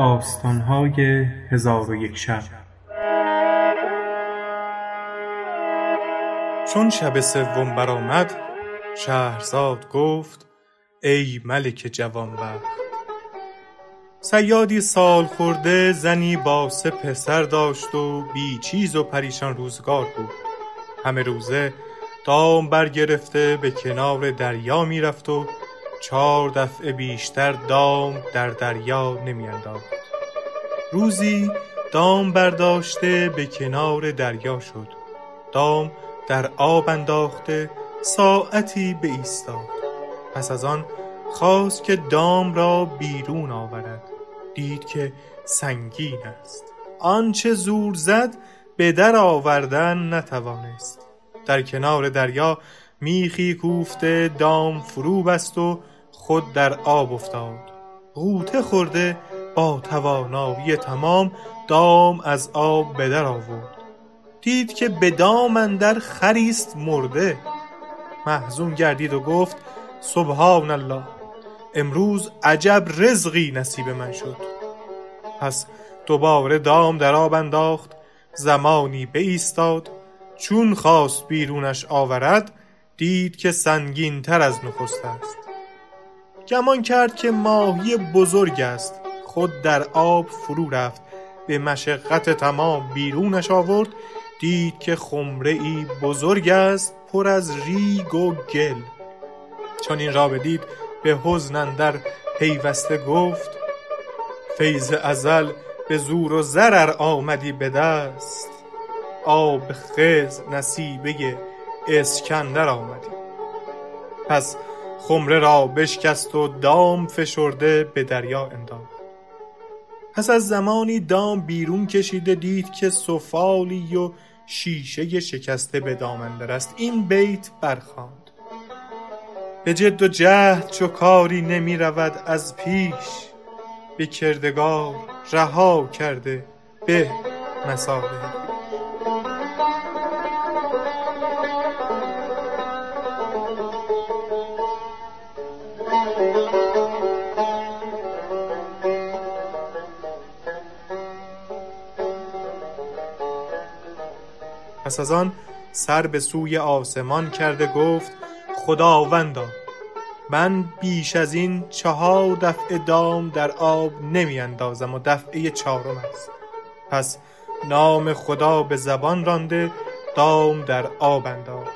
داستانهای هزار و یک شب. چون شب سوم برآمد شهرزاد گفت ای ملک جوانبخت صیادی سالخورده زنی با سه پسر داشت و بی چیز و پریشان روزگار بود. همه روزه دام برگرفته به کنار دریا می رفت و چار دفعه بیشتر دام در دریا نمی انداخت روزی دام برداشته به کنار دریا شد. دام در آب انداخته ساعتی بایستاد پس از آن خواست که دام را بیرون آورد. دید که سنگین است. آنچه زور زد به در آوردن نتوانست. در کنار دریا میخی کوفته دام فرو بست و خود در آب افتاد. غوطه خورده با توانایی تمام دام از آب به در آورد. دید که به دام اندر خری است مرده. محزون گردید و گفت سبحان الله امروز عجب رزقی نصیب من شد. پس دوباره دام در آب انداخت زمانی بایستاد. چون خواست بیرونش آورد دید که سنگین تر از نخست است. گمان کرد که ماهی بزرگ است. خود در آب فرو رفت. به مشقت تمام بیرونش آورد. دید که خمره ای بزرگ است پر از ریگ و گل. چون این را بدید به حزن اندر پیوسته گفت فیض ازل به زور و زر آمدی به دست. آب خضر نصیبه اسکندر آمدی. پس خمره را بشکست و دام فشرده به دریا انداخت. پس از زمانی دام بیرون کشیده دید که سفالی و شیشه شکسته به دام است. این بیت برخواند به جد و جهد چو کاری نمی رود از پیش به کردگار رها کرده به مصالح پس از آن سر به سوی آسمان کرده گفت خداوندا من بیش از این چهار دفعه دام در آب نمی اندازم و دفعه چهارم است. پس نام خدا به زبان رانده دام در آب انداخت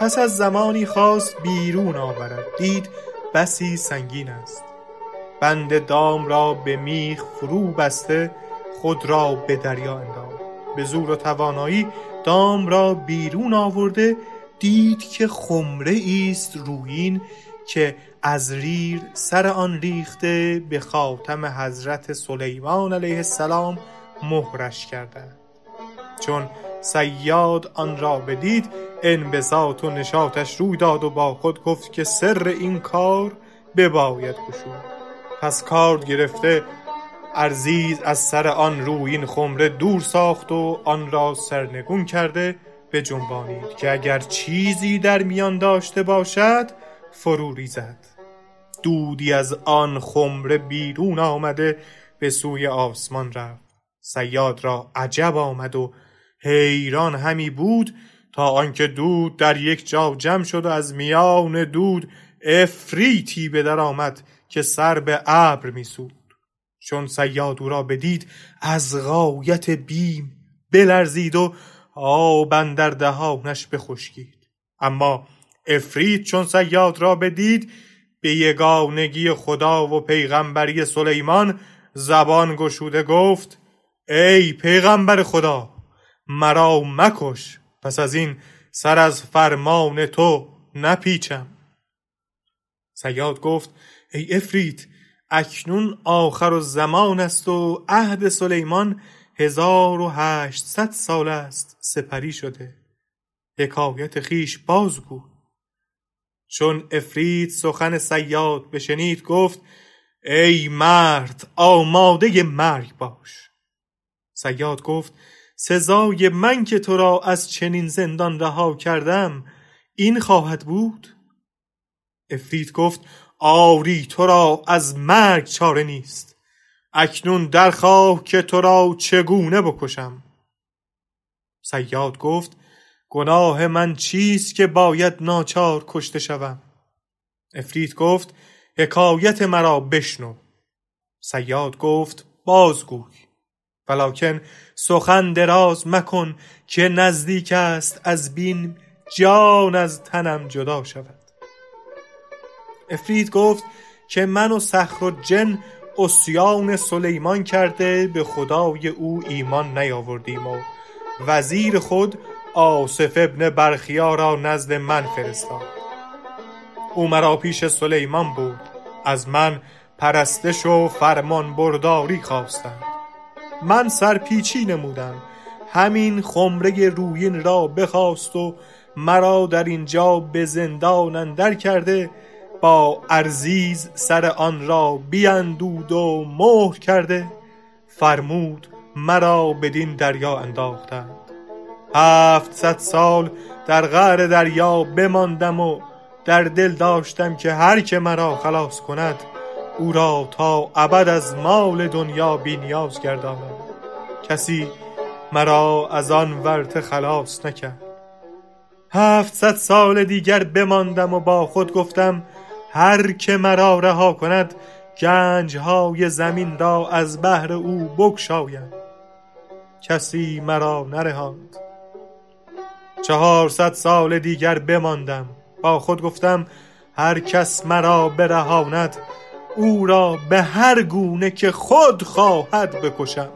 پس از زمانی خواست بیرون آورد. دید بسی سنگین است. بند دام را به میخ فرو بسته خود را به دریا انداخت به زور و توانایی دام را بیرون آورده دید که خمره ایست رویین که از ریر سر آن ریخته به خاتم حضرت سلیمان علیه السلام مهرش کردند چون صیاد آن را بدید انبساط و نشاطش روی داد و با خود گفت که سر این کار بباید گشود. پس کارد گرفته ارزیز از سر آن رویین خمره دور ساخت و آن را سرنگون کرده بجنبانید که اگر چیزی در میان داشته باشد فرو ریزد. دودی از آن خمره بیرون آمده به سوی آسمان رفت. صیاد را عجب آمد و حیران همی بود تا آنکه دود در یک جا جمع شد و از میان دود افریتی به در آمد که سر به ابر میسود چون صیاد او را بدید از غایت بیم بلرزید و آب اندر دهانش بخشکید. اما افریت چون صیاد را بدید به یگانگی خدا و پیغمبری سلیمان زبان گشوده گفت ای پیغمبر خدا مرا مکش پس از این سر از فرمان تو نپیچم. صیاد گفت ای افریت اکنون آخر زمان است و عهد سلیمان هزار و هشتصد سال است سپری شده. حکایت خویش بازگو. چون افریت سخن صیاد بشنید گفت ای مرد آماده مرگ باش. صیاد گفت سزای من که تو را از چنین زندان رها کردم این خواهد بود؟ افریت گفت آری تو را از مرگ چاره نیست. اکنون درخواه که تو را چگونه بکشم. سیاد گفت گناه من چیست که باید ناچار کشته شوم؟ افریت گفت حکایت مرا بشنو. سیاد گفت بازگوی. ولیکن سخن دراز مکن که نزدیک است از بین جان از تنم جدا شود. افرید گفت که من و سخر و جن اسیان سلیمان کرده به خدای او ایمان نیاوردیم و وزیر خود آصف ابن برخیا را نزد من فرستاد. او مرا پیش سلیمان بود. از من پرستش و فرمان برداری خواستند. من سرپیچی نمودم. همین خمره روین را بخواست و مرا در اینجا به زندان اندر کرده با ارزیز سر آن را بیندود و مهر کرده فرمود مرا بدین دریا انداختند. هفتصد سال در غار دریا بماندم و در دل داشتم که هر که مرا خلاص کند او را تا ابد از مال دنیا بینیاز گردانم. کسی مرا از آن ورطه خلاص نکرد. هفتصد سال دیگر بماندم و با خود گفتم هر که مرا رها کند گنجهای زمین را از بهر او بگشایم. کسی مرا نرهاند. چهارصد سال دیگر بماندم. با خود گفتم هر کس مرا برهاند او را به هر گونه که خود خواهد بکشم.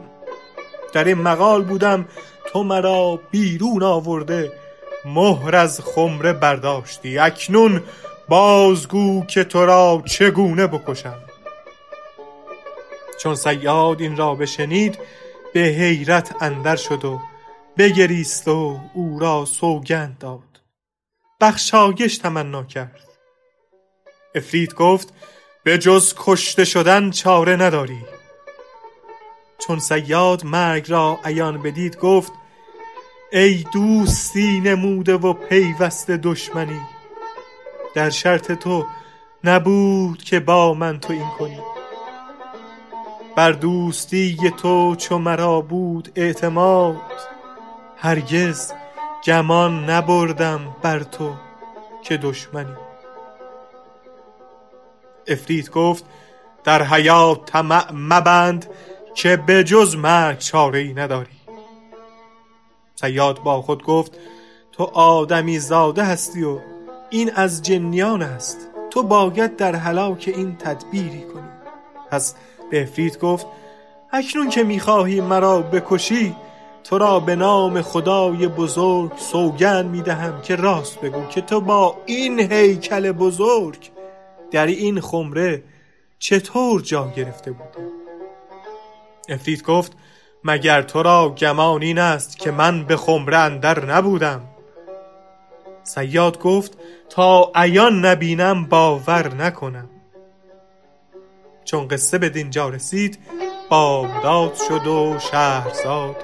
در این مقال بودم تو مرا بیرون آورده مهر از خمره برداشتی. اکنون بازگو که تو را چگونه بکشم؟ چون سیاد این را بشنید به حیرت اندر شد و بگریست و او را سوگند داد. بخشایش تمنا کرد. افرید گفت به جز کشته شدن چاره نداری. چون سیاد مرگ را عیان بدید گفت ای دوستی نموده و پیوسته دشمنی در شرط تو نبود که با من تو این کنی. بر دوستی تو چو مرا بود اعتماد هرگز گمان نبردم بر تو که دشمنی. افرید گفت در حیات طمع مبند که به جز مرگ چاره ای نداری. سیاد با خود گفت تو آدمی زاده هستی و این از جنیان است. تو باید در هلاک این تدبیری کنی. پس به گفت اکنون که می‌خواهی مرا بکشی تو را به نام خدای بزرگ سوگن می‌دهم که راست بگو که تو با این هیکل بزرگ در این خمره چطور جا گرفته بودی؟ افرید گفت مگر تو را گمان این است که من به خمره اندر نبودم؟ سیاد گفت تا عیان نبینم باور نکنم. چون قصه به دینجا رسید بامداد شد و شهرزاد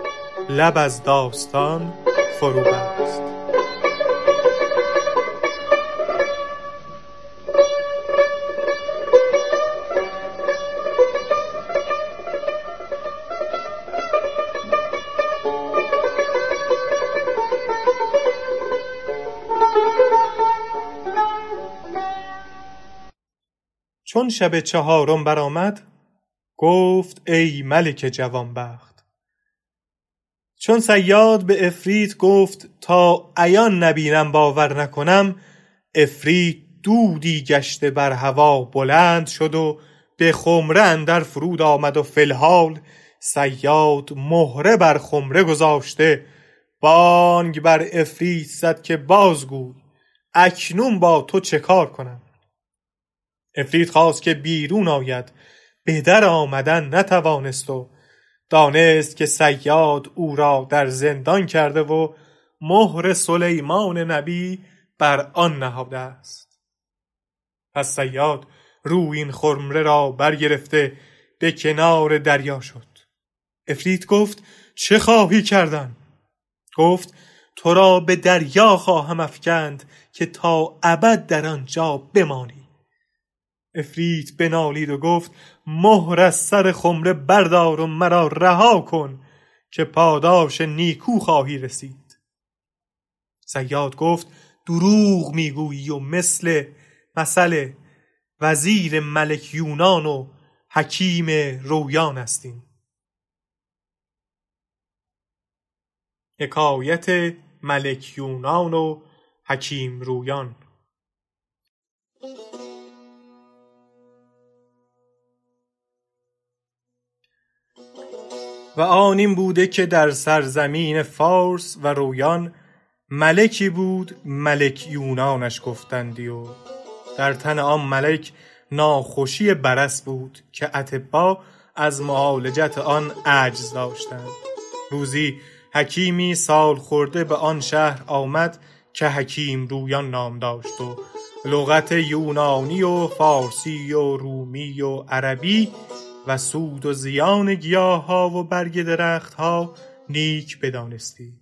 لب از داستان فرو بست. چون شب چهارم برآمد گفت ای ملک جوانبخت. چون صیاد به افریت گفت تا عیان نبینم باور نکنم افریت دودی گشته بر هوا بلند شد و به خمره اندر فرود آمد و فی الحال صیاد مهره بر خمره گذاشته. بانگ بر افریت زد که بازگوی اکنون با تو چه کار کنم؟ افرید خواست که بیرون آید. به در آمدن نتوانست و دانست که سیاد او را در زندان کرده و مهر سلیمان نبی بر آن نهاده است. پس سیاد روی این خرمره را برگرفته به کنار دریا شد. افرید گفت چه خواهی کردن؟ گفت تو را به دریا خواهم افکند که تا ابد در آنجا بمانی. افریت بنالید و گفت مهر از سر خمره بردار و مرا رها کن که پاداش نیکو خواهی رسید. صیاد گفت دروغ می‌گویی و مثل مثل وزیر ملک یونان و حکیم رویان هستیم. حکایت ملک یونان و حکیم رویان. و آن این بوده که در سرزمین فارس و رویان ملکی بود ملک یونانش گفتندی و در تن آن ملک ناخوشی برص بود که اطبا از معالجت آن عجز داشتند. روزی حکیمی سالخورده به آن شهر آمد که حکیم رویان نام داشت و لغت یونانی و فارسی و رومی و عربی و سود و زیان گیاهها و برگ درختها نیک بدانستی.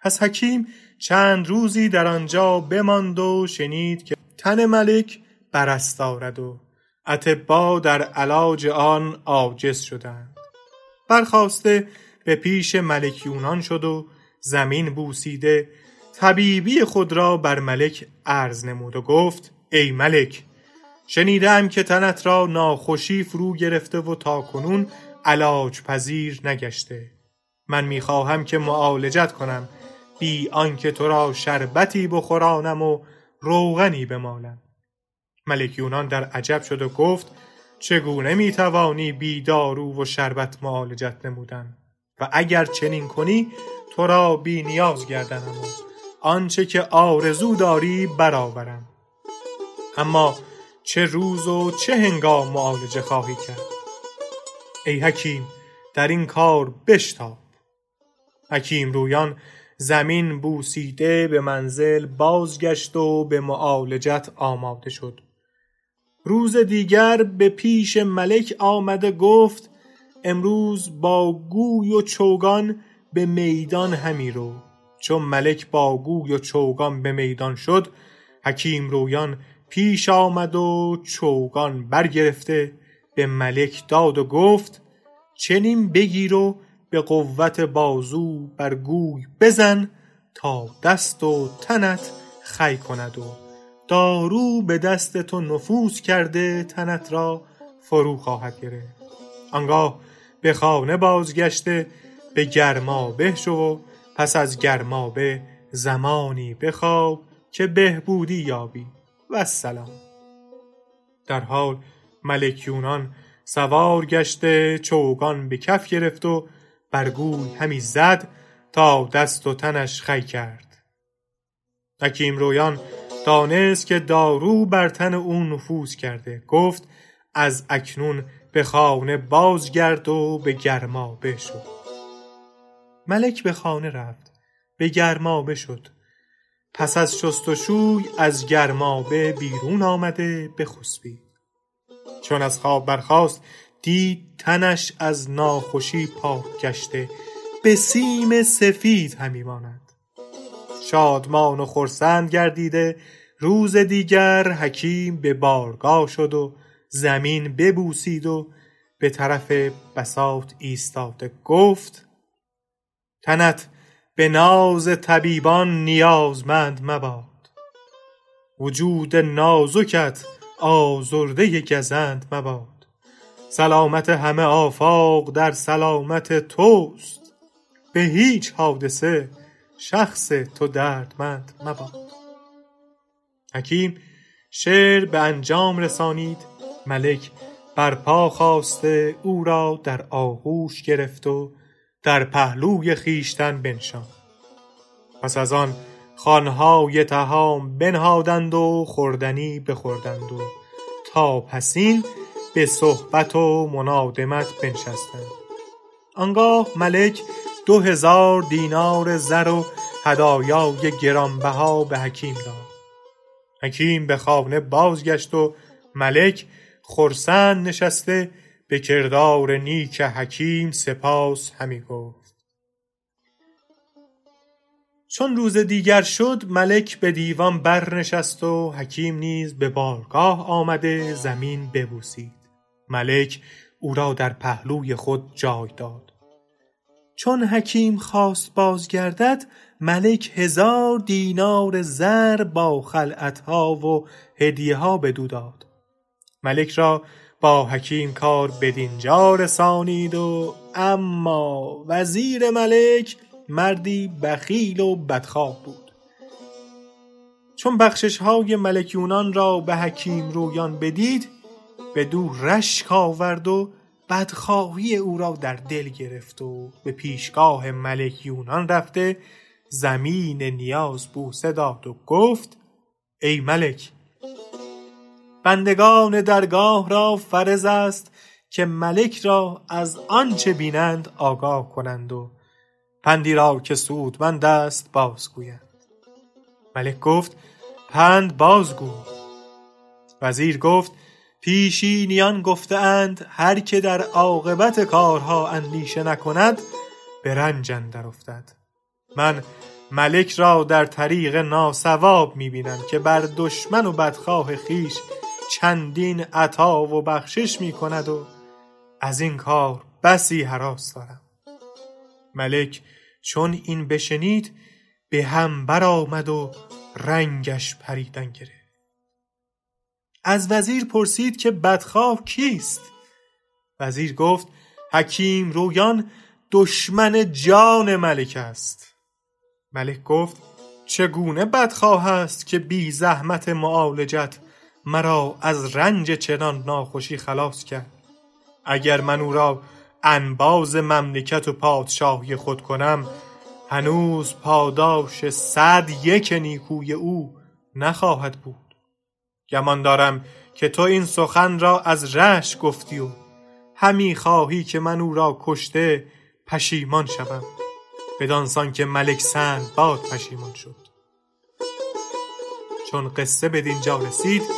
پس حکیم چند روزی در آنجا بماند و شنید که تن ملک برص دارد و اطبا در علاج آن عاجز شدند. برخاسته به پیش ملک یونان شد و زمین بوسیده طبیبی خود را بر ملک عرض نمود و گفت ای ملک شنیدم که تنت را ناخوشی فرو گرفته و تاکنون علاج پذیر نگشته. من می‌خواهم که معالجت کنم بی آنکه تو را شربتی بخورانم و روغنی بمالم. ملک یونان در عجب شد و گفت چگونه می‌توانی بی دارو و شربت معالجت نمودن؟ و اگر چنین کنی تو را بی نیاز گردنم و آنچه که آرزو داری برآورم. اما چه روز و چه هنگام معالجه خواهی کرد. ای حکیم در این کار بشتاب. حکیم رویان زمین بوسیده به منزل بازگشت و به معالجت آماده شد. روز دیگر به پیش ملک آمده گفت امروز با گوی و چوگان به میدان همی رو. چون ملک با گوی و چوگان به میدان شد حکیم رویان پیش آمد و چوگان برگرفته به ملک داد و گفت چنین بگیر و به قوت بازو بر گوی بزن تا دست و تنت خی کند و دارو به دست تو نفوذ کرده تنت را فرو خواهد گرفت. آنگاه به خانه بازگشته به گرمابه شو و پس از گرمابه زمانی بخواب که بهبودی یابی. والسلام در حال ملک یونان سوار گشته چوگان به کف گرفت و بر گوی همی زد تا دست و تنش خی کرد. حکیم رویان دانست که دارو بر تن او نفوذ کرده. گفت از اکنون به خانه بازگرد و به گرمابه شو. ملک به خانه رفت. به گرمابه شد. پس از شست و شوی از گرمابه بیرون آمده بخسبید چون از خواب برخاست دید تنش از ناخوشی پاک گشته به سیم سفید همی ماند. شادمان و خرسند گردیده روز دیگر حکیم به بارگاه شد و زمین ببوسید و به طرف بساط ایستاده گفت تنت به ناز طبیبان نیازمند مباد. وجود نازکت آزرده گزند مباد. سلامت همه آفاق در سلامت توست. به هیچ حادثه شخص تو دردمند مباد. حکیم شعر به انجام رسانید. ملک بر پا خاسته او را در آغوش گرفت و در پهلوی خویشتن بنشاند پس از آن خوانهای طعام بنهادند و خوردنی بخوردند و تا پسین به صحبت و منادمت بنشستند. آنگاه ملک دو هزار دینار زر و هدایای گرانبها به حکیم داد. حکیم به خانه بازگشت و ملک خرسند نشسته به کردار نیک حکیم سپاس همی گفت. چون روز دیگر شد ملک به دیوان برنشست و حکیم نیز به بارگاه آمده زمین ببوسید. ملک او را در پهلوی خود جای داد. چون حکیم خواست بازگردد ملک هزار دینار زر با خلعتها و هدیهها بدو داد. ملک را با حکیم کار بدینجا رسانید و اما وزیر ملک مردی بخیل و بدخواه بود. چون بخششهای ملک یونان را به حکیم رویان بدید بدو رشک آورد و بدخواهی او را در دل گرفت و به پیشگاه ملک یونان رفته زمین نیاز بوسه داد و گفت ای ملک بندگان درگاه را فرض است که ملک را از آنچه بینند آگاه کنند و پندی را که سودمند است بازگویند. ملک گفت پند بازگو. وزیر گفت پیشینیان گفته اند هر که در عاقبت کارها اندیشه نکند به رنج اندر افتد. من ملک را در طریق ناصواب می بینم که بر دشمن و بدخواه خویش چندین عطا و بخشش می کند و از این کار بسی هراس دارم. ملک چون این بشنید به هم برآمد و رنگش پریدن گرفت. از وزیر پرسید که بدخواه کیست؟ وزیر گفت حکیم رویان دشمن جان ملک است. ملک گفت چگونه بدخواه است که بی زحمت معالجت مرا از رنج چنان ناخوشی خلاص کرد. اگر من او را انباز مملکت و پادشاهی خود کنم هنوز پاداش صد یک نیکوی او نخواهد بود. گمان دارم که تو این سخن را از رشک گفتی و همی خواهی که من او را کشته پشیمان شوم. بدان سان که ملک سندباد پشیمان شد. چون قصه بدینجا رسید